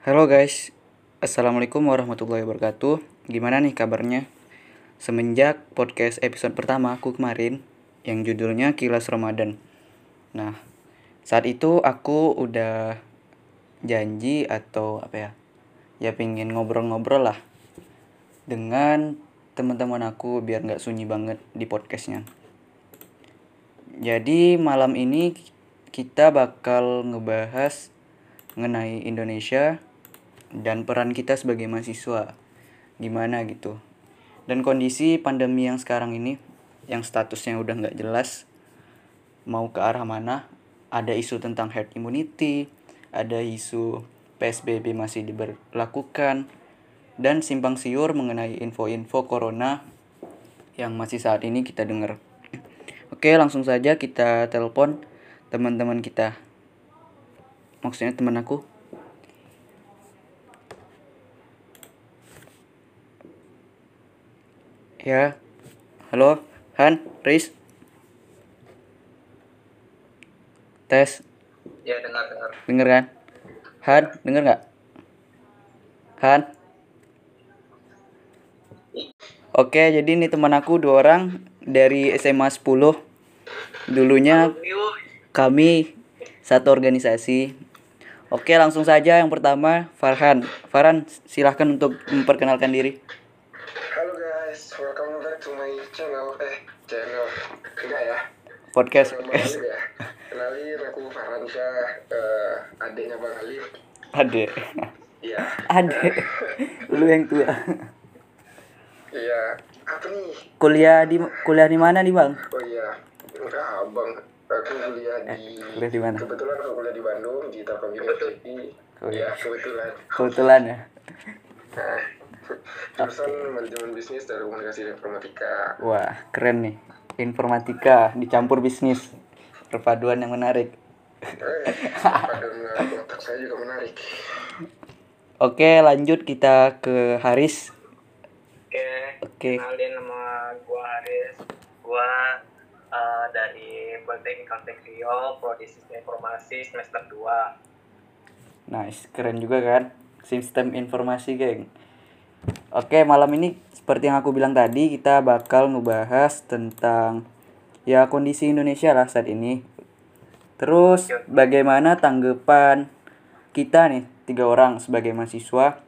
Halo guys, Assalamualaikum warahmatullahi wabarakatuh. Gimana nih kabarnya? Semenjak podcast episode pertama aku kemarin Yang judulnya Kilas Ramadan. Nah, saat itu aku udah janji atau apa ya? Ya pengen ngobrol-ngobrol lah Dengan teman-teman aku biar nggak sunyi banget di podcastnya. Jadi malam ini kita bakal ngebahas mengenai Indonesia dan peran kita sebagai mahasiswa. Gimana gitu. Dan kondisi pandemi yang sekarang ini yang statusnya udah nggak jelas mau ke arah mana ada isu tentang herd immunity ada isu PSBB masih diberlakukan dan simpang siur mengenai info-info corona yang masih saat ini kita dengar. Oke langsung saja kita telepon teman-teman kita. Maksudnya teman aku ya halo Han Riz tes Ya dengar dengar. denger kan Han denger nggak Han Oke, jadi ini teman aku dua orang dari SMA 10. Dulunya kami satu organisasi. Oke, langsung saja yang pertama Farhan. Farhan, silahkan untuk memperkenalkan diri. Channel. Enggak ya? Podcast. Channel Alif ya. Kenalin aku Farhansyah, eh, adiknya Bang Alif. Ade. Iya. Ade. Lu yang tua. Iya. Apa nih? Kuliah di kuliah di mana nih, Bang? Oh iya. Enggak, Abang. Aku kuliah di kuliah di mana? Kebetulan aku kuliah di Bandung di Telkom University. Oh, iya. Iya, kebetulan. Kebetulan ya. Nah, jurusan manajemen bisnis dan komunikasi dan informatika. Wah, keren nih. Informatika dicampur bisnis. Perpaduan yang menarik. Eh, otak saya juga menarik. Oke, lanjut kita ke Haris. Oke. Oke. Kenalin nama gua Haris. Gua eh, dari Politeknik Kaltek Rio, Prodi Sistem Informasi semester 2. Nice, keren juga kan? Sistem informasi, geng. Oke, malam ini seperti yang aku bilang tadi, kita bakal ngebahas tentang ya kondisi Indonesia lah saat ini. Terus bagaimana tanggapan kita nih tiga orang sebagai mahasiswa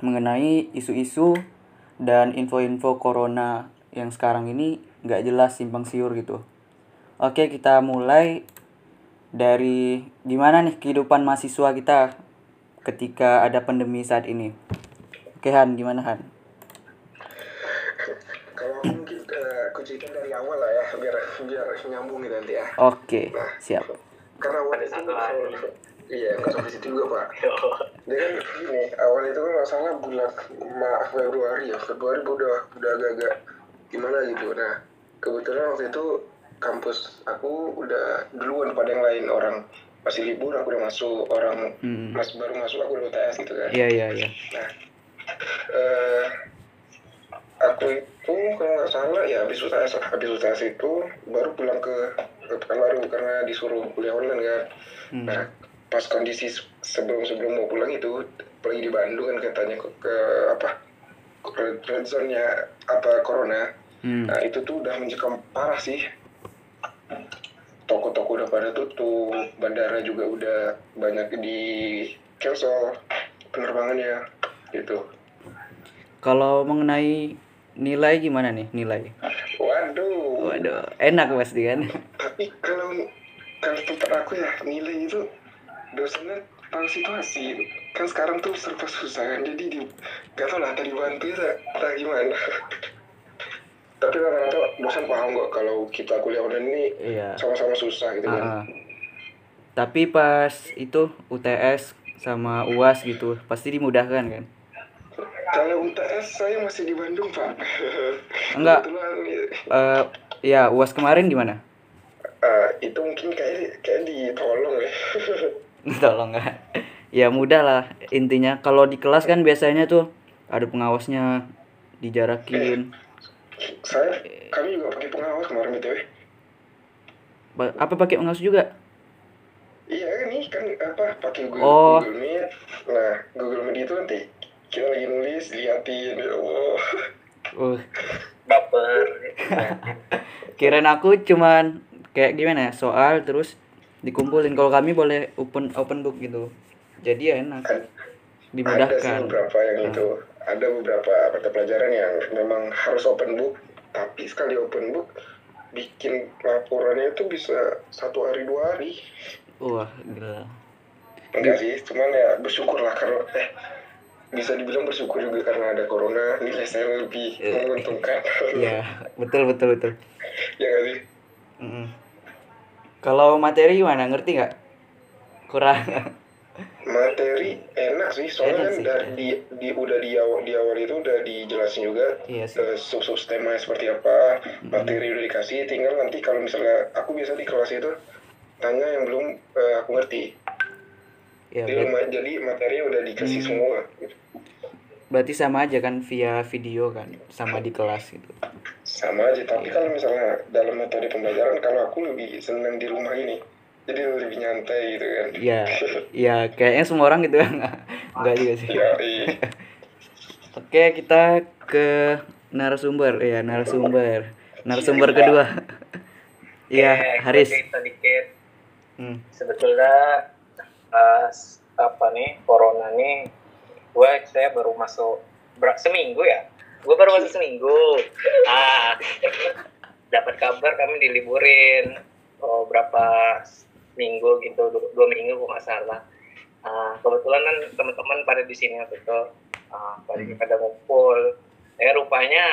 mengenai isu-isu dan info-info corona yang sekarang ini nggak jelas simpang siur gitu. Oke, kita mulai dari gimana nih kehidupan mahasiswa kita ketika ada pandemi saat ini. Oke Han, gimana Han? Kalau mungkin eh, aku cerita dari awal lah ya, biar biar nyambung gitu nanti ya. Oke, siap. Karena awal itu iya nggak sampai situ juga pak. Dia kan gini, awal itu kan nggak salah bulan Ma Februari ya, Februari udah udah agak-agak gimana gitu. Nah kebetulan waktu itu kampus aku udah duluan pada yang lain orang masih libur aku udah masuk orang Hmm. mas baru masuk aku udah UTS gitu kan. Iya iya iya. Nah, eh, aku itu kalau nggak salah ya habis UTS, habis UTS itu baru pulang ke ke Pekanbaru karena disuruh kuliah online kan. Hmm. Nah, pas kondisi se- sebelum-sebelum mau pulang itu, apalagi di Bandung kan katanya ke, ke apa red, red zone-nya apa corona. Hmm. Nah, itu tuh udah mencekam parah sih. Toko-toko udah pada tutup, bandara juga udah banyak di cancel penerbangannya gitu. Kalau mengenai nilai gimana nih nilai? Waduh. Waduh, enak pasti kan? Tapi kalau kalau tempat aku ya nilai itu dosennya tahu situasi. Kan sekarang tuh serba susah kan. Jadi di gak tau lah tadi bantu ya tak gimana. Tapi rata-rata dosen paham kok kalau kita kuliah online ini Iya. sama-sama susah gitu kan. Ah, ah. Tapi pas itu UTS sama UAS gitu, pasti dimudahkan kan? Kalau UTS saya masih di Bandung pak. Enggak. Eh ya UAS kemarin gimana? eh, itu mungkin kayak kayak ditolong ya. Tolong kan? Ya mudah lah intinya. Kalau di kelas kan biasanya tuh ada pengawasnya dijarakin. saya kami juga pakai pengawas kemarin btw. Ba- Apa pakai pengawas juga? Iya ini kan apa pakai Google, Oh. Google Meet. Nah Google Meet itu nanti kita lagi nulis liatin ya Allah. Uh, baper kirain aku cuman kayak gimana ya soal terus dikumpulin kalau kami boleh open open book gitu jadi ya enak Ada sih dimudahkan beberapa yang itu. Ada beberapa mata pelajaran yang memang harus open book. Tapi sekali open book bikin laporannya itu bisa satu hari dua hari. wah gila Enggak sih, cuman ya bersyukurlah karena eh bisa dibilang bersyukur juga karena ada corona nilai saya lebih Iya. menguntungkan. ya betul betul betul ya sih? Mm-mm. kalau materi gimana ngerti nggak kurang Materi enak sih, soalnya Enak kan sih. dari di, di udah di awal di awal itu udah dijelasin juga iya sih eh, sub sub tema seperti apa, materi udah dikasih, tinggal nanti kalau misalnya aku biasa di kelas itu tanya yang belum eh, aku ngerti. Ya Jadi, ber- ma- jadi materinya udah dikasih Hmm. semua. gitu. berarti sama aja kan via video kan sama di kelas gitu Sama aja, tapi kalau misalnya dalam metode pembelajaran, kalau aku lebih senang di rumah ini, jadi lebih nyantai gitu kan. ya ya kayaknya semua orang gitu enggak juga sih Ya, iya. Oke, kita ke narasumber. Ya, narasumber. Narasumber kedua. Iya, Haris. cerita dikit Hmm. sebetulnya eh, s- apa nih corona nih gue saya baru masuk ber- seminggu ya? Gue baru masuk seminggu. Ah dapat kabar kami diliburin. Oh, berapa minggu gitu dua, dua minggu kok nggak salah. Ah, kebetulan kan teman-teman pada di sini waktu itu. Ah, pada pada ngumpul. Eh rupanya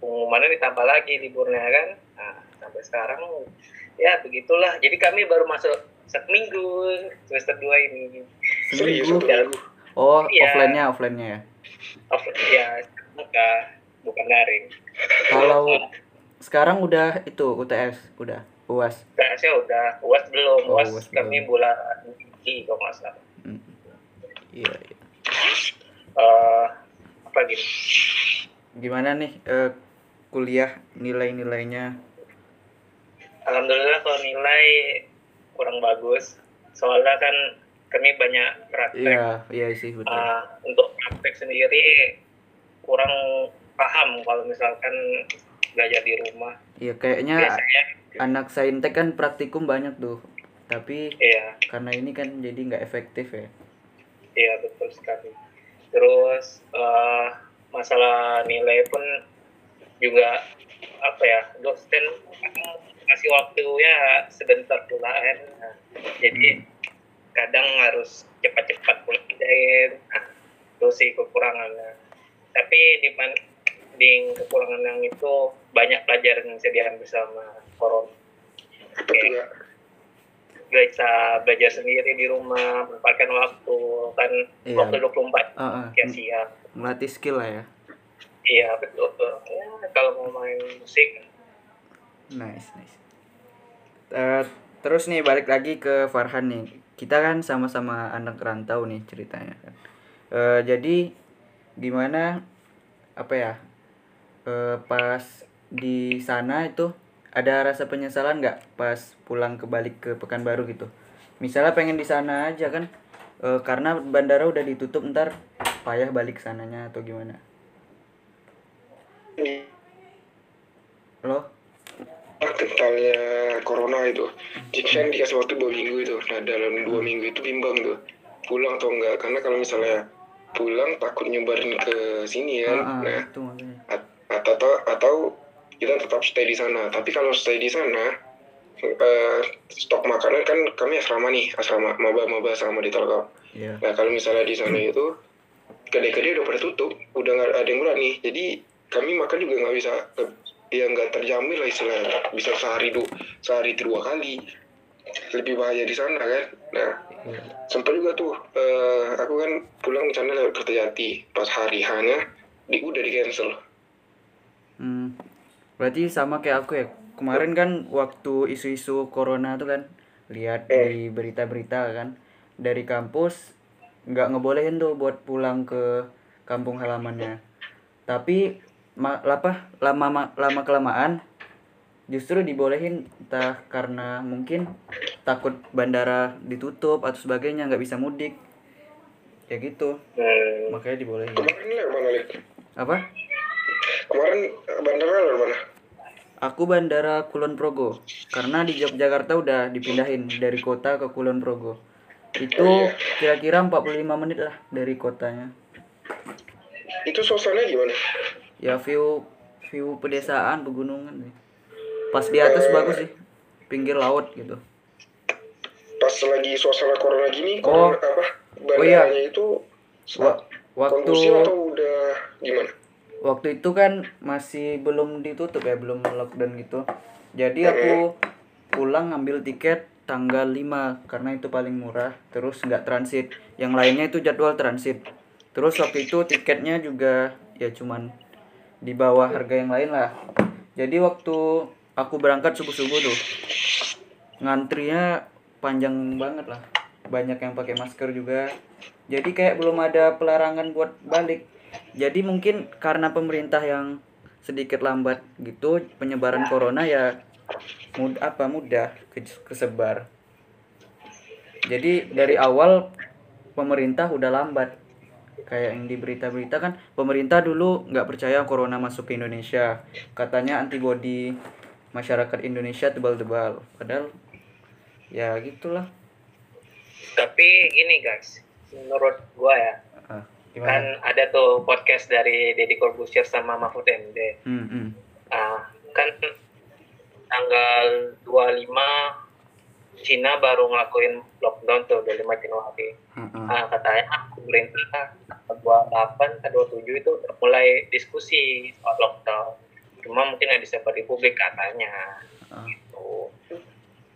pengumumannya ditambah lagi liburnya kan. Nah, sampai sekarang ya begitulah. Jadi kami baru masuk satu minggu semester 2 ini Seminggu. satu minggu. Oh, Iya. offline-nya, offline-nya ya. Off, ya muka bukan daring Kalau sekarang udah itu UTS, udah UAS. saya udah uas belum Oh, uas UAS kami belum. bulan Juli kalau nggak salah Hmm. Iya, iya. Eh, apa gitu Gimana nih eh, kuliah nilai-nilainya? alhamdulillah kalau nilai kurang bagus soalnya kan kami banyak praktek Iya, iya sih betul. Ah, untuk praktek sendiri kurang paham kalau misalkan belajar di rumah. Iya, kayaknya Biasanya, anak saintek kan praktikum banyak tuh. Tapi iya, karena ini kan jadi nggak efektif ya. iya betul sekali. Terus eh, masalah nilai pun juga apa ya dosen kasih waktunya sebentar pula kan. Nah, jadi kadang harus cepat-cepat pulang kerjain. Nah, itu sih kekurangannya. Tapi di dibanding kekurangan yang itu banyak pelajaran yang bisa diambil sama corona. Ya? Bisa belajar sendiri di rumah, memanfaatkan waktu kan Iya. waktu 24 Ah, ah. ya siap. Melatih skill lah ya. Iya betul. Ya, kalau mau main musik Nice, nice. Eh, terus nih balik lagi ke Farhan nih. Kita kan sama-sama anak rantau nih ceritanya kan. Eh, jadi gimana apa ya? Eh, pas di sana itu ada rasa penyesalan nggak pas pulang ke balik ke Pekanbaru gitu? Misalnya pengen di sana aja kan? Eh, karena bandara udah ditutup ntar payah balik sananya atau gimana? Lo? Kentalnya corona itu. Jadi kan dikasih waktu dua minggu itu. Nah dalam dua minggu itu bimbang tuh. Pulang atau enggak? Karena kalau misalnya pulang takut nyebarin ke sini kan Ah, ah, nah itu makanya. at- atau atau kita tetap stay di sana. Tapi kalau stay di sana eh, stok makanan kan kami asrama nih. Asrama maba maba asrama di Telkom. Iya. nah kalau misalnya di sana itu kedai-kedai udah pada tutup. Udah nggak ada yang berani. Jadi kami makan juga nggak bisa ya nggak terjamin lah istilahnya. Bisa sehari du sehari dua kali. Lebih bahaya di sana kan? Nah sempat juga tuh eh, aku kan pulang rencana lewat Kertajati pas hari hanya di udah di cancel Hmm, berarti sama kayak aku ya. Kemarin kan waktu isu-isu corona tuh kan lihat di berita-berita kan dari kampus nggak ngebolehin tuh buat pulang ke kampung halamannya. Tapi ma apa lama ma- lama kelamaan justru dibolehin entah karena mungkin takut bandara ditutup atau sebagainya nggak bisa mudik. Ya gitu. Hmm. makanya dibolehin. Kemarin mana, apa? Kemarin bandara mana? aku bandara Kulon Progo. Karena di Yogyakarta udah dipindahin dari kota ke Kulon Progo. Itu kira-kira 45 menit lah dari kotanya. Itu suasananya gimana? Ya view view pedesaan pegunungan sih. pas di atas bagus sih pinggir laut gitu Pas lagi suasana corona gini, Oh. corona apa? Oh, iya. Itu Wa- waktu atau udah gimana? waktu itu kan masih belum ditutup ya belum lockdown gitu jadi aku pulang ngambil tiket tanggal 5 karena itu paling murah terus nggak transit yang lainnya itu jadwal transit terus waktu itu tiketnya juga ya cuman di bawah harga yang lain lah. Jadi waktu aku berangkat subuh subuh tuh ngantrinya panjang banget lah. Banyak yang pakai masker juga. Jadi kayak belum ada pelarangan buat balik. Jadi mungkin karena pemerintah yang sedikit lambat gitu penyebaran corona ya mud apa mudah ke- kesebar. Jadi dari awal pemerintah udah lambat kayak yang di berita-berita kan pemerintah dulu nggak percaya corona masuk ke Indonesia katanya antibodi masyarakat Indonesia tebal-tebal padahal ya gitulah Tapi gini guys, menurut gua ya, ah, kan ada tuh podcast dari Deddy Corbuzier sama Mahfud MD. hmm, hmm. Ah, kan tanggal 25 Cina baru ngelakuin lockdown tuh 25 Januari. Hmm, hmm. Ah, katanya pemerintah tanggal 28 ke 27 itu udah mulai diskusi soal lockdown. Cuma mungkin nggak disebar di publik katanya. Ah. Tuh.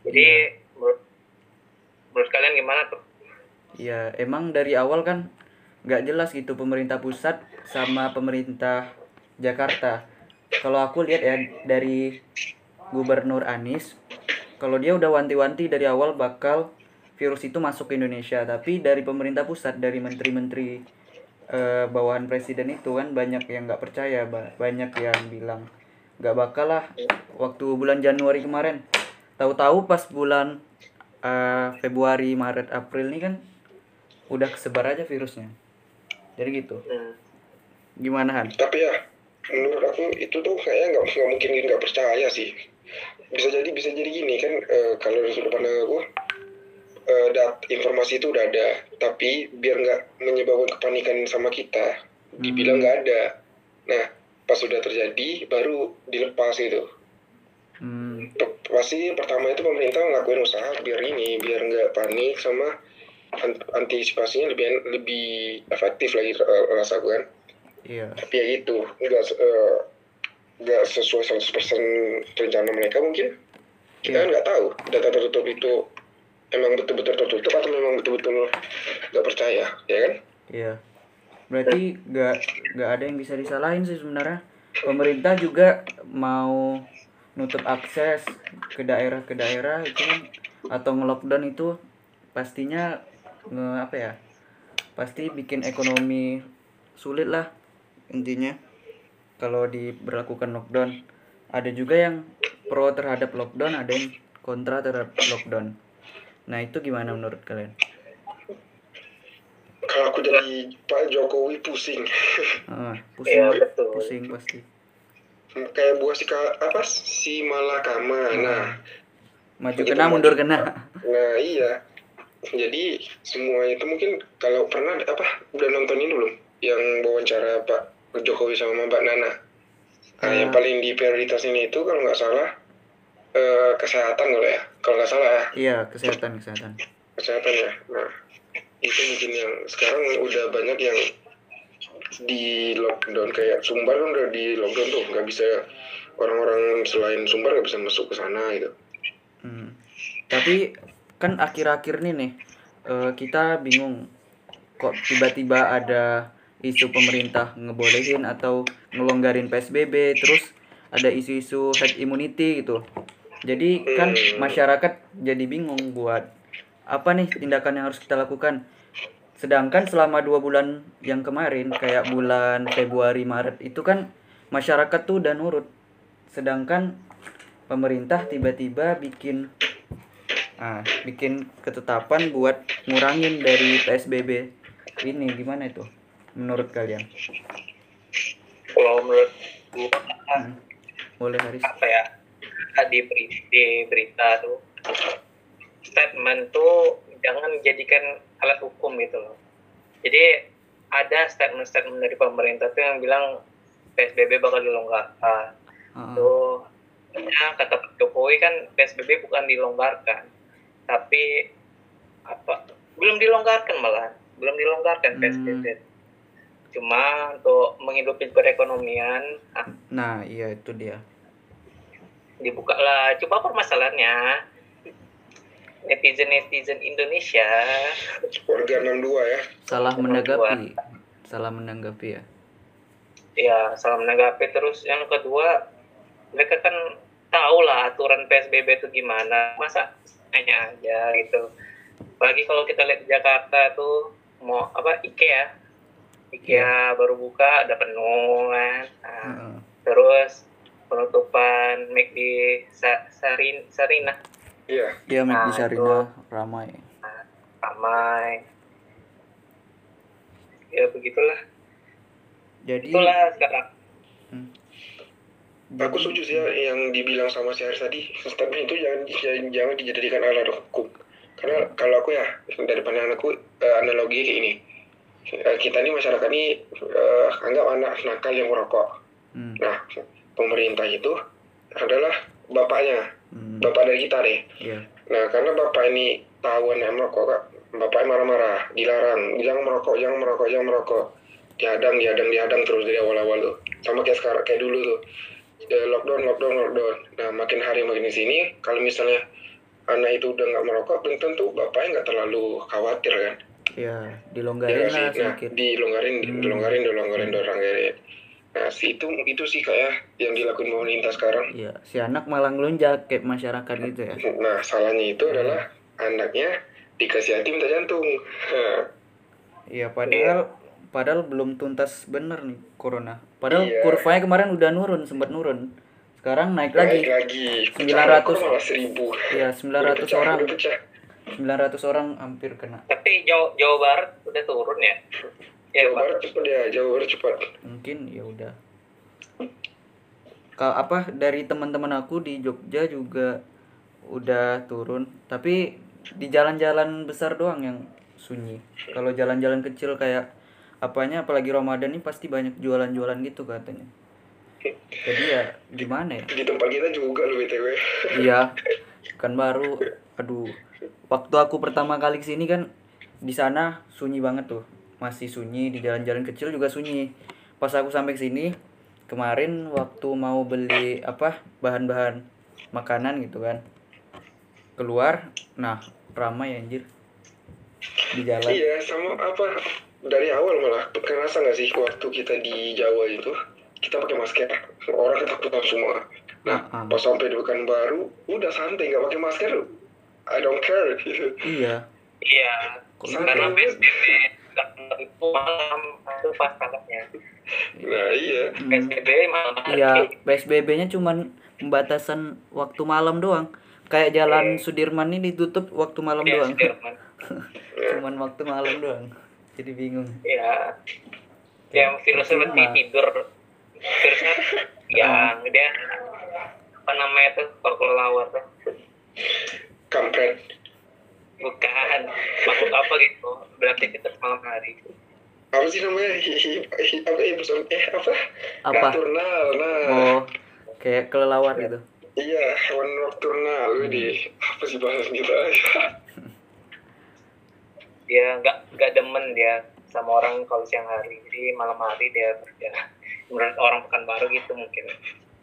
Jadi menurut, menurut kalian gimana tuh? Ya emang dari awal kan nggak jelas gitu pemerintah pusat sama pemerintah Jakarta. Kalau aku lihat ya dari Gubernur Anies, kalau dia udah wanti-wanti dari awal bakal virus itu masuk ke Indonesia, tapi dari pemerintah pusat dari menteri-menteri eh, bawahan presiden itu kan banyak yang nggak percaya, ba- banyak yang bilang nggak bakal lah. Waktu bulan Januari kemarin, tahu-tahu pas bulan eh, Februari, Maret, April ini kan udah kesebar aja virusnya. Jadi gitu. Hmm. Gimana Han? Tapi ya, menurut aku itu tuh kayaknya nggak nggak mungkin nggak percaya sih. Bisa jadi bisa jadi gini kan eh, kalau dari sudut pandang aku eh, dat informasi itu udah ada, tapi biar nggak menyebabkan kepanikan sama kita, dibilang nggak ada. Nah, pas sudah terjadi baru dilepas gitu. Hmm, Pasti pertama itu pemerintah ngelakuin usaha biar ini, biar nggak panik sama an- antisipasinya lebih lebih efektif lagi eh, rasa gue kan iya. tapi ya gitu nggak eh, nggak sesuai 100% rencana mereka mungkin kita kan nggak tahu data tertutup itu emang betul-betul tertutup atau memang betul-betul nggak percaya ya kan Iya. Berarti nggak nggak ada yang bisa disalahin sih sebenarnya. Pemerintah juga mau nutup akses ke daerah ke daerah itu kan atau nge-lockdown itu pastinya nge apa ya? Pasti bikin ekonomi sulit lah intinya. Kalau diberlakukan lockdown, ada juga yang pro terhadap lockdown, ada yang kontra terhadap lockdown. Nah, itu gimana menurut kalian? kalau aku jadi Pak Jokowi pusing Ah, pusing, Iya, betul. pusing pasti. kayak buah si apa si malakama nah Maju Begitu, kena, maju. mundur kena. nah iya jadi semua itu mungkin kalau pernah apa udah nonton ini belum yang wawancara Pak Jokowi sama Mbak Nana Nah, yang Ah. paling diprioritasin itu kalau nggak salah eh, kesehatan kalau ya kalau nggak salah ya Iya, kesehatan, kesehatan. kesehatan ya nah itu mungkin yang sekarang udah banyak yang di lockdown kayak Sumbar kan udah di lockdown tuh nggak bisa orang-orang selain Sumbar nggak bisa masuk ke sana gitu Hmm. Tapi kan akhir-akhir ini nih eh, kita bingung kok tiba-tiba ada isu pemerintah ngebolehin atau ngelonggarin PSBB, terus ada isu-isu herd immunity gitu. Jadi kan masyarakat jadi bingung buat apa nih tindakan yang harus kita lakukan. Sedangkan selama dua bulan yang kemarin kayak bulan Februari Maret itu kan masyarakat tuh udah nurut. Sedangkan pemerintah tiba-tiba bikin Nah, bikin ketetapan buat ngurangin dari PSBB ini gimana itu menurut kalian? Kalau menurut gua Hmm. Boleh Haris? apa ya di, beri- di berita tuh statement tuh jangan dijadikan alat hukum gitu loh. Jadi ada statement-statement dari pemerintah tuh yang bilang PSBB bakal dilonggarkan. Ah, Tuh, ya, kata Pak Jokowi kan PSBB bukan dilonggarkan, tapi apa? Belum dilonggarkan malah, belum dilonggarkan Hmm. Cuma untuk menghidupi perekonomian, ah, Nah, iya itu dia. dibuka lah. Coba permasalahannya netizen netizen Indonesia Warga 62 ya. Salah menanggapi. Salah menanggapi ya. ya salah menanggapi terus yang kedua mereka kan tahu lah aturan PSBB itu gimana masa hanya aja gitu apalagi kalau kita lihat di Jakarta tuh mau apa IKEA IKEA baru buka ada penuh kan Nah, Heeh. terus penutupan McD Sa- Sarin Sarina Dia Iya. Iya, Mac di Nah, Sarina ramai. ramai ya begitulah Jadi itulah sekarang Hmm. Aku setuju sih ya yang dibilang sama si Haris tadi. Statement itu jangan jangan, jangan dijadikan alat hukum. Karena kalau aku ya dari pandangan aku eh, analogi kayak ini. Eh, kita ini masyarakat ini eh, anggap anak nakal yang merokok. Hmm. Nah, pemerintah itu adalah bapaknya, Hmm. bapak dari kita deh. Iya. Nah, karena bapak ini tahu anak merokok, Kak, bapaknya marah-marah, dilarang, jangan merokok, jangan merokok, jangan merokok. Dihadang, dihadang, dihadang terus dari awal-awal tuh. Sama kayak sekarang, kayak dulu tuh. Lockdown, lockdown, lockdown. Nah, makin hari makin di sini, kalau misalnya anak itu udah nggak merokok, belum tentu bapaknya nggak terlalu khawatir kan. Iya, Ya dilonggarin sih? lah Nah, sedikit. dilonggarin, Hmm. dilonggarin, dilonggarin, dilonggarin. Nah, si itu itu sih kayak yang dilakuin pemerintah sekarang. Iya, si anak malah ngelunjak kayak masyarakat gitu ya. Nah, salahnya itu adalah anaknya dikasih hati minta jantung. Iya, padahal padahal belum tuntas bener nih corona. Padahal Iya. kurvanya kemarin udah nurun, sempat nurun. Sekarang naik Naik lagi. lagi. 900. malah 1000. Iya, 900 orang. Udah pecah. 900 orang hampir kena. tapi Jawa, Jawa Barat udah turun ya ya Jawa Barat cepat ya, Jawa Barat cepat. Mungkin ya udah. Kalau apa dari teman-teman aku di Jogja juga udah turun, tapi di jalan-jalan besar doang yang sunyi. Kalau jalan-jalan kecil kayak apanya apalagi Ramadan ini pasti banyak jualan-jualan gitu katanya. Jadi ya gimana ya? Di tempat kita juga loh BTW. Iya, kan baru. Aduh, waktu aku pertama kali ke sini kan di sana sunyi banget tuh, masih sunyi di jalan-jalan kecil juga sunyi. Pas aku sampai ke sini kemarin waktu mau beli apa bahan-bahan makanan gitu kan, keluar, nah ramai anjir di jalan. Iya, sama apa dari awal malah kerasa nggak sih waktu kita di Jawa itu kita pakai masker orang ketakutan semua. Nah, Ah, ah. pas sampai di Pekanbaru udah santai nggak pakai masker. I don't care gitu. Iya, iya Kok karena? PSBB itu malam itu pas bangetnya Nah iya. Hmm. PSBB malam Iya, PSBB-nya cuman pembatasan waktu malam doang. Kayak jalan Sudirman ini ditutup waktu malam Iya, doang. Sudirman. cuman waktu malam doang. Jadi bingung. Iya. Yang virusnya berarti tidur. Virusnya yang dia apa namanya tuh kalau kelelawar tuh Kampret. bukan makhluk apa gitu beraktivitas malam hari Apa sih namanya? Apa eh, bukan- eh apa? Apa? Nocturnal. Nah. Oh, kayak kelelawar gitu. Iya, hewan nocturnal. Widih, apa sih bahasa kita? dia nggak nggak demen dia sama orang kalau siang hari jadi malam hari dia kerja menurut orang Pekanbaru gitu mungkin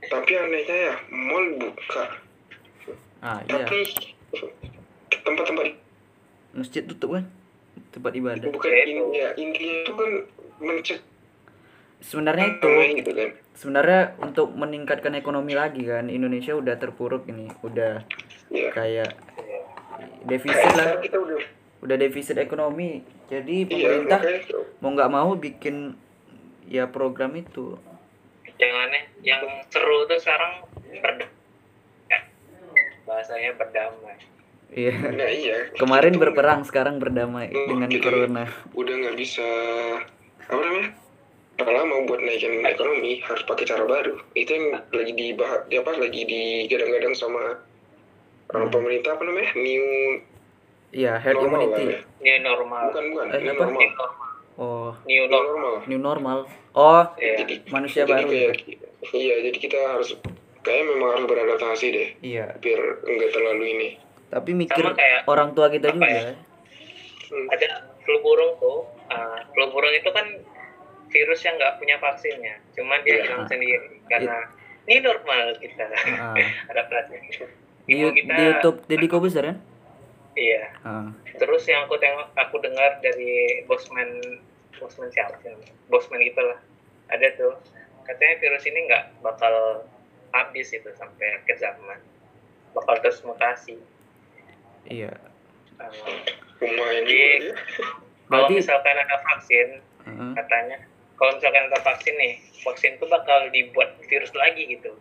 Tapi anehnya ya, mall buka. Ah, iya. Tempat-tempat Masjid tutup kan? Tempat ibadah. bukan Ya, ini itu. ya intinya itu kan mencegah Sebenarnya itu gitu kan. sebenarnya untuk meningkatkan ekonomi lagi kan Indonesia udah terpuruk ini, udah Ya. kayak defisit Kayak lah, udah udah defisit ekonomi. Jadi iya pemerintah mau nggak mau bikin ya program itu. jangannya yang seru tuh sekarang berdamai bahasanya berdamai Iya. nah iya Kemarin berperang, sekarang berdamai Oh, dengan kita- corona. udah nggak bisa apa namanya tak lama buat naikin ekonomi harus pakai cara baru itu yang lagi dibahas di apa lagi digadang-gadang sama orang Hmm. pemerintah apa namanya new Iya, herd normal immunity. ya new normal bukan bukan Eh, new apa? normal Oh, new normal new normal. Oh, Iya. jadi manusia jadi baru. kayak gitu. iya jadi kita harus kayaknya memang harus beradaptasi deh Iya. biar enggak terlalu ini Tapi mikir Sama kayak- orang tua kita juga. ya? Hmm. ada flu burung tuh uh, flu burung itu kan virus yang nggak punya vaksinnya cuman dia hilang sendiri karena ini normal kita Ah. adaptasi Di, Ibu di YouTube Deddy Kobuser kan? iya Ah. terus yang aku tengok aku dengar dari bosman bosman siapa sih bosman itulah ada tuh katanya virus ini nggak bakal habis itu sampai akhir zaman. Bakal terus mutasi. Iya. Uh, lumayan Jadi- ya? kalau Berarti misalkan ada vaksin Heeh. katanya kalau misalkan ada vaksin nih vaksin itu bakal dibuat virus lagi gitu.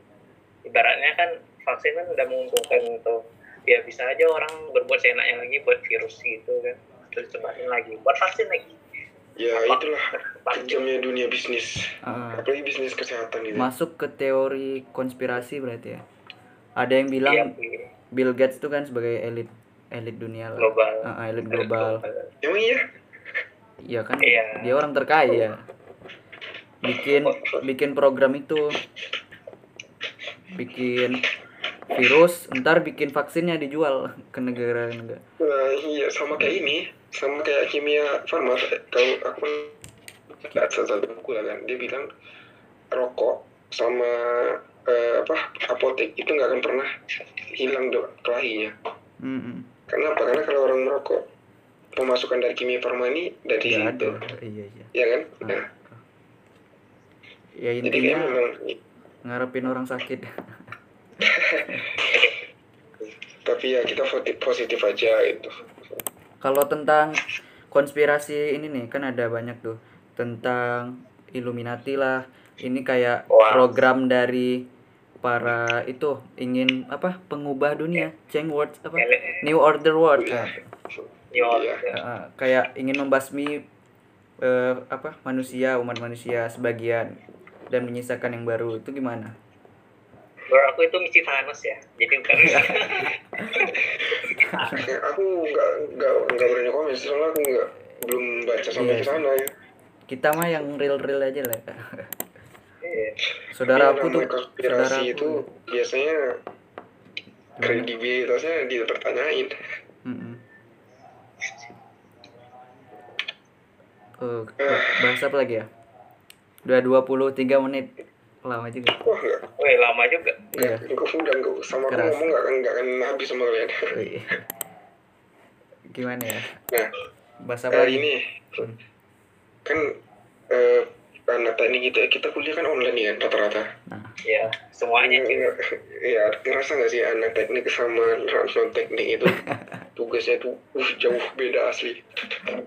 Ibaratnya kan vaksin kan udah menguntungkan untuk ya bisa aja orang berbuat seenaknya lagi buat virus gitu kan. Terus sebarin lagi buat vaksin lagi ya itulah kejamnya dunia bisnis Ah. apalagi bisnis kesehatan gitu masuk ke teori konspirasi berarti ya. Ada yang iya, bilang Bill Gates itu kan sebagai elit elit dunia lah. global Ah, ah, elit global. emang iya Iya kan? Iya. Dia orang terkaya. Bikin bikin program itu. Bikin virus, ntar bikin vaksinnya dijual ke negara-negara. Nah, iya sama kayak ini, sama kayak kimia farma. Kalau aku salah satu buku lah kan, dia bilang rokok sama eh, apa apotek itu nggak akan pernah hilang do kelahinya. Mm-mm. Karena apa? Karena kalau orang merokok pemasukan dari kimia farma ini dari Iya situ, ada. Iya iya. ya kan? Nah, Ya jadi kayak intinya memang, ngarepin orang sakit. tapi ya kita positif aja itu. Kalau tentang konspirasi ini nih kan ada banyak tuh tentang Illuminati lah. Ini kayak program dari para itu ingin apa pengubah dunia, change world apa new order world. Iya. Yo, Iya. Ah, kayak ingin membasmi eh, apa manusia umat manusia sebagian dan menyisakan yang baru itu gimana? Menurut aku itu misi Thanos ya jadi bukan Ya, aku nggak nggak nggak berani komen soalnya aku nggak belum baca sampai Iya. ke sana ya. Kita mah yang real real aja lah. Iya. Saudara aku tuh saudara itu aku. biasanya kredibilitasnya dipertanyain. Mm-mm. Oh, bahas apa lagi ya? Udah 23 menit. Lama juga. Wah nggak, Wih, lama juga Iya. enggak udah enggak sama aku Keras. ngomong nggak akan nggak akan habis sama kalian. Wih. Gimana ya? Nah, Bahas apa eh, lagi? ini Hmm. kan eh, anak teknik kita kita kuliah kan online ya rata-rata. Nah, ya semuanya sih Ya, ngerasa nggak sih anak teknik sama non teknik itu tugasnya tuh uh, jauh beda asli.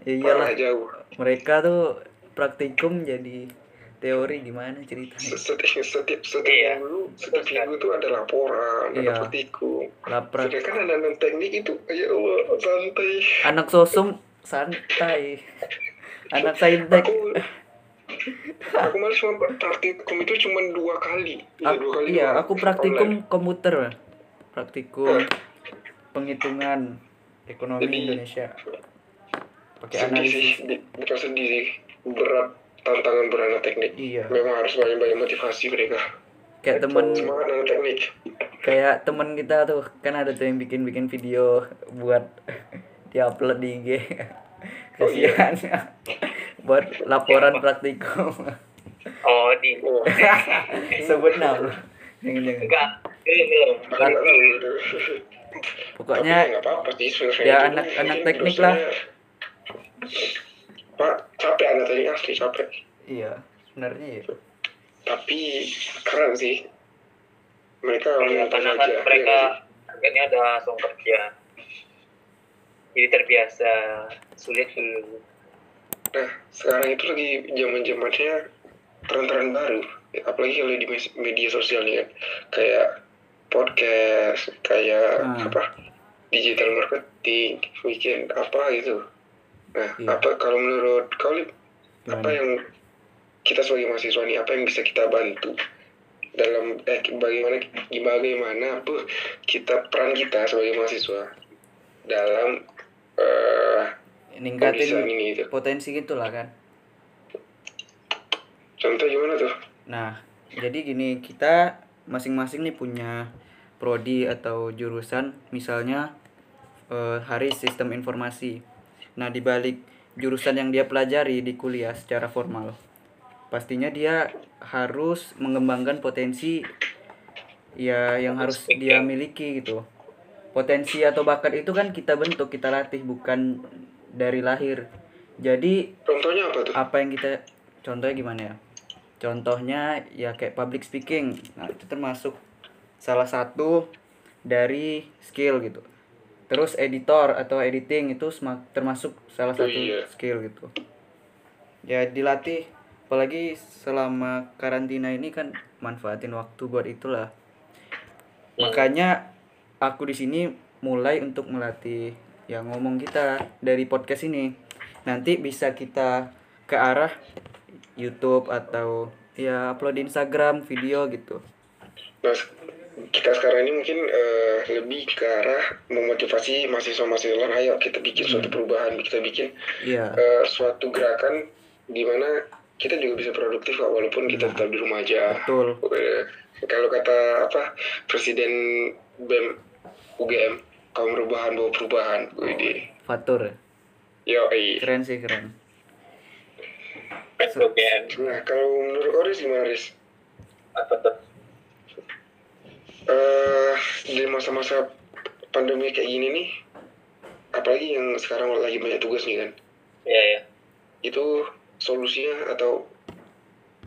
ya iyalah. Parah jauh. Mereka tuh praktikum jadi teori gimana ceritanya? setiap setiap setiap Iya. minggu setiap minggu itu ada laporan ada Iya. praktikum Laprak. sedangkan anak non teknik itu ya Allah santai Anak sosum santai. Anak saintek. aku aku malah cuma praktikum itu cuma dua kali ya, Aku, dua kali iya, aku praktikum Online. komputer. Praktikum penghitungan ekonomi Jadi, Indonesia. Pakai analisis. Di- bukan sedih sih berat tantangan beranak teknik. Iya. memang harus banyak banyak motivasi mereka. Kayak temen semangat anak teknik. Kayak temen kita tuh kan ada tuh yang bikin bikin video buat diupload di IG Oh, iya. kasihan. Buat laporan praktikum. Oh di wah sebut nama. Jangan jangan. Enggak belum pokoknya Tapi sih ya Itu anak- anak teknik lah. Pak capek anak teknik asli capek. Iya sebenarnya ya tapi keren sih. Mereka karena aja kan iya mereka targetnya ada langsung kerja. Jadi terbiasa sulit dulu nah sekarang itu lagi zaman zamannya tren-tren baru. Apalagi kalau di media sosial nih kan. Kayak podcast kayak Hmm. apa? Digital marketing bikin apa gitu nah Iya. apa kalau menurut kau apa yang kita sebagai mahasiswa nih apa yang bisa kita bantu dalam eh bagaimana bagaimana apa kita peran kita sebagai mahasiswa dalam eh ningkatin ini gitu. potensi gitulah kan contoh gimana tuh Nah, jadi gini, kita masing-masing nih punya prodi atau jurusan, misalnya eh, hari sistem informasi. Nah, di balik jurusan yang dia pelajari di kuliah secara formal, pastinya dia harus mengembangkan potensi ya yang harus dia miliki gitu. Potensi atau bakat itu kan kita bentuk, kita latih bukan dari lahir. Jadi contohnya apa tuh apa yang kita contohnya gimana ya contohnya ya kayak public speaking nah itu termasuk salah satu dari skill gitu terus editor atau editing itu termasuk salah satu iya. skill gitu. Ya dilatih. Apalagi selama karantina ini kan manfaatin waktu buat itulah. Makanya aku di sini mulai untuk melatih yang ngomong kita dari podcast ini. Nanti bisa kita ke arah YouTube atau ya upload di Instagram video gitu. Nah, kita sekarang ini mungkin eh, lebih ke arah memotivasi mahasiswa-mahasiswa lain, ayo kita bikin suatu perubahan, kita bikin iya. eh, suatu gerakan di mana kita juga bisa produktif kok, walaupun kita tetap di rumah aja. betul. Eh, kalau kata apa Presiden BEM UGM, kaum perubahan bawa perubahan, Widi. Fatur. Yo, iya. keren sih keren. PSBN Nah, kalau menurut Oris gimana, Riz? apa tuh eh di masa-masa pandemi kayak gini nih, apalagi yang sekarang lagi banyak tugas nih kan, ya ya itu solusinya atau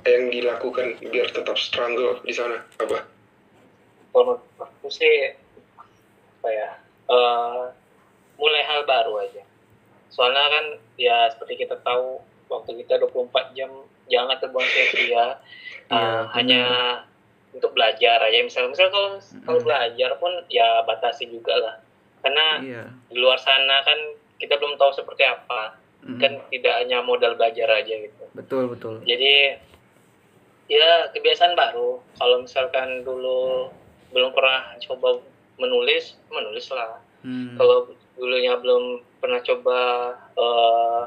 yang dilakukan biar tetap struggle di sana apa? kalau menurut aku sih apa ya eh, mulai hal baru aja soalnya kan ya seperti kita tahu waktu kita 24 jam jangan terbuang sia-sia Iya, Eh, benar. hanya untuk belajar aja. Misal misal kalau kalau belajar pun ya batasi juga lah. Karena iya. di luar sana kan kita belum tahu seperti apa. Mm, kan tidak hanya modal belajar aja gitu. Betul betul. Jadi ya kebiasaan baru. Kalau misalkan dulu belum pernah coba menulis menulis lah. Hmm, kalau dulunya belum pernah coba eh,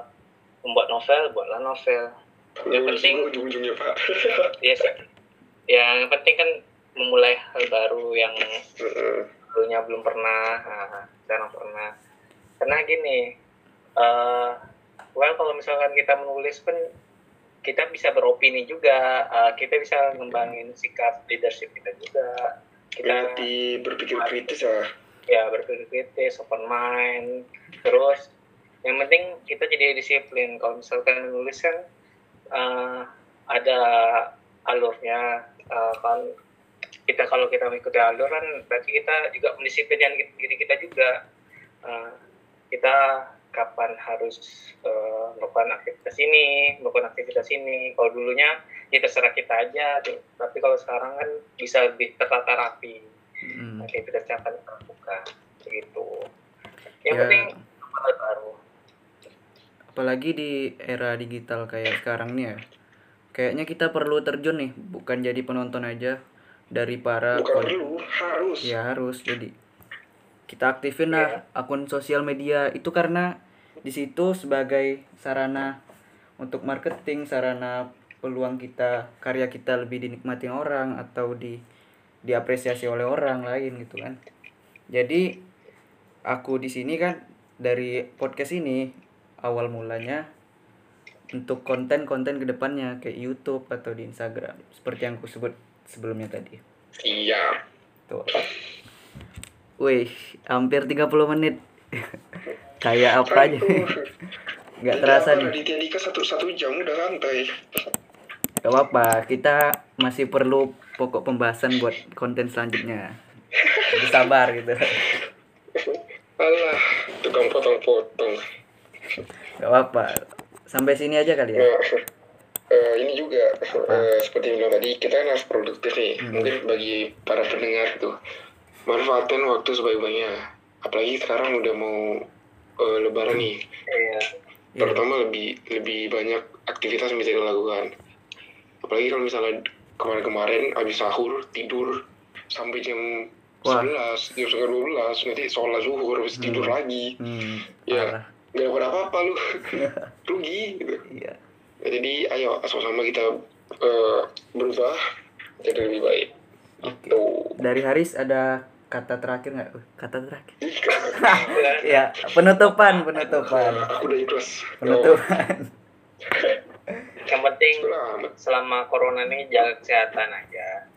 membuat novel buatlah novel. Yang penting- ujung-ujungnya pak. ya sih yang penting kan memulai hal baru yang dulunya belum pernah nah, sekarang pernah. Karena gini eh well kalau misalkan kita menulis pun kita bisa beropini juga eh, kita bisa ngembangin sikap leadership kita juga. Kita Berarti berpikir kritis lah. ya berpikir kritis open mind. Terus yang penting kita jadi disiplin. Kalau misalkan menulis kan eh, ada alurnya eh, kan. Kita kalau kita mengikuti alur kan berarti kita juga mendisiplinkan diri kita juga. Eh, kita kapan harus eh, melakukan aktivitas ini melakukan aktivitas ini. Kalau dulunya ya terserah kita aja tapi kalau sekarang kan bisa lebih tertata rapi. Mm. aktivitasnya akan kita lakukan begitu. Yang Ya. penting baru. Apalagi di era digital kayak sekarang nih ya kayaknya kita perlu terjun nih bukan jadi penonton aja dari para Bukan perlu, harus. ya harus. Jadi kita aktifin lah akun sosial media. Itu karena di situ sebagai sarana untuk marketing sarana peluang kita karya kita lebih dinikmati orang atau di diapresiasi oleh orang lain gitu kan. Jadi aku di sini kan dari podcast ini awal mulanya untuk konten-konten ke depannya kayak YouTube atau di Instagram seperti yang aku sebut sebelumnya tadi Iya. Tuh. Wih, hampir 30 menit. Kayak apa aja. Nggak terasa nih. Di Dika satu satu jam udah santai. Gak apa-apa, kita masih perlu pokok pembahasan buat konten selanjutnya. Jadi sabar gitu. Alah, tukang potong-potong. Gak apa-apa. Sampai sini aja kali ya. Nah, eh, ini juga eh, seperti yang bilang tadi kita kan harus produktif nih. Hmm. Mungkin bagi para pendengar tuh manfaatin waktu sebaik-baiknya. apalagi sekarang udah mau uh, lebaran nih iya Iya. pertama lebih lebih banyak aktivitas yang bisa dilakukan apalagi kalau misalnya kemarin-kemarin habis sahur tidur sampai jam Wah. 11 jam setengah 12 nanti sholat zuhur habis tidur Hmm. lagi Hmm, Ya. parah. Nggak dapat apa-apa lu rugi gitu Iya. Ya, jadi ayo sama-sama kita eh, berubah jadi lebih baik Oke. tuh Dari Haris ada kata terakhir nggak? Uh, Kata terakhir. Ya, penutupan, penutupan. aku udah ikhlas Penutupan. yang penting selama corona ini jaga kesehatan aja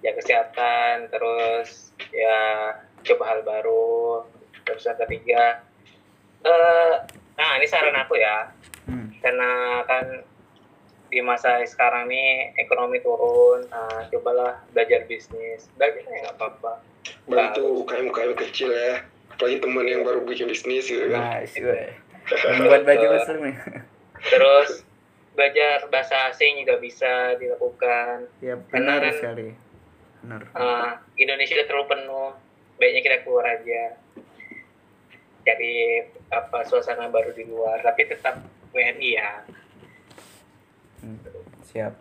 jaga kesehatan terus ya coba hal baru terus yang ketiga eh nah ini saran aku ya Hmm. karena kan di masa sekarang ini ekonomi turun nah, cobalah belajar bisnis belajar ya nggak apa-apa Baik itu UKM-UKM kecil ya apalagi teman yang baru bikin bisnis gitu kan Nice. Membuat baju muslim nih. terus belajar bahasa asing juga bisa dilakukan Ya, benar Karena sekali. Benar. Eh, Indonesia terlalu penuh baiknya kita keluar aja cari apa suasana baru di luar tapi tetap WNI ya Hmm, Siap.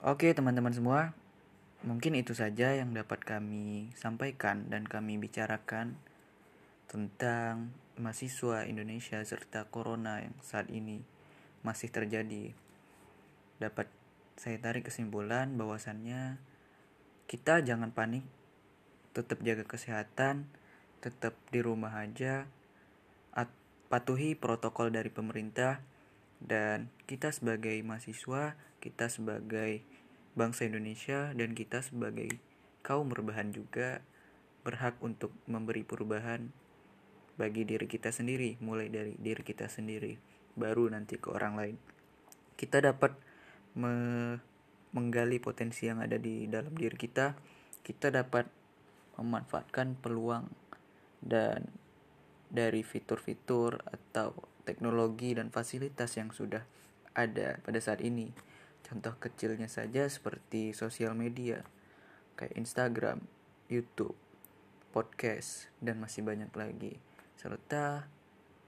Oke, teman-teman semua. Mungkin itu saja yang dapat kami sampaikan dan kami bicarakan tentang mahasiswa Indonesia serta corona yang saat ini masih terjadi. Dapat saya tarik kesimpulan bahwasannya kita jangan panik, tetap jaga kesehatan, tetap di rumah aja, at- patuhi protokol dari pemerintah dan kita sebagai mahasiswa, kita sebagai bangsa Indonesia dan kita sebagai kaum berbahan juga berhak untuk memberi perubahan bagi diri kita sendiri, mulai dari diri kita sendiri, baru nanti ke orang lain. Kita dapat me- menggali potensi yang ada di dalam diri kita, kita dapat memanfaatkan peluang dan dari fitur-fitur atau teknologi dan fasilitas yang sudah ada pada saat ini. Contoh kecilnya saja seperti sosial media, kayak Instagram, YouTube, podcast, dan masih banyak lagi. Serta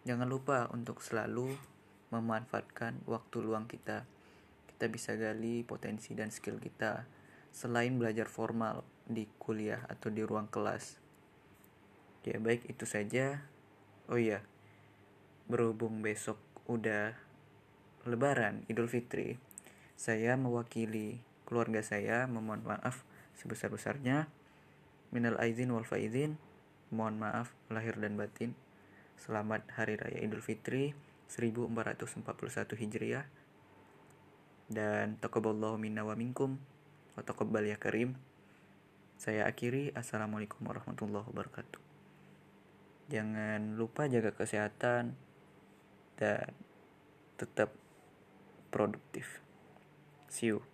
jangan lupa untuk selalu memanfaatkan waktu luang kita. Kita bisa gali potensi dan skill kita selain belajar formal di kuliah atau di ruang kelas. Ya baik itu saja. Oh iya, berhubung besok udah lebaran Idul Fitri, saya mewakili keluarga saya memohon maaf sebesar-besarnya. Minal aizin wal faizin. Mohon maaf lahir dan batin. Selamat Hari Raya Idul Fitri 1441 Hijriah. Dan taqabballahu minna wa minkum wa taqabbal ya karim. Saya akhiri Assalamualaikum warahmatullahi wabarakatuh. Jangan lupa jaga kesehatan dan tetap produktif. See you.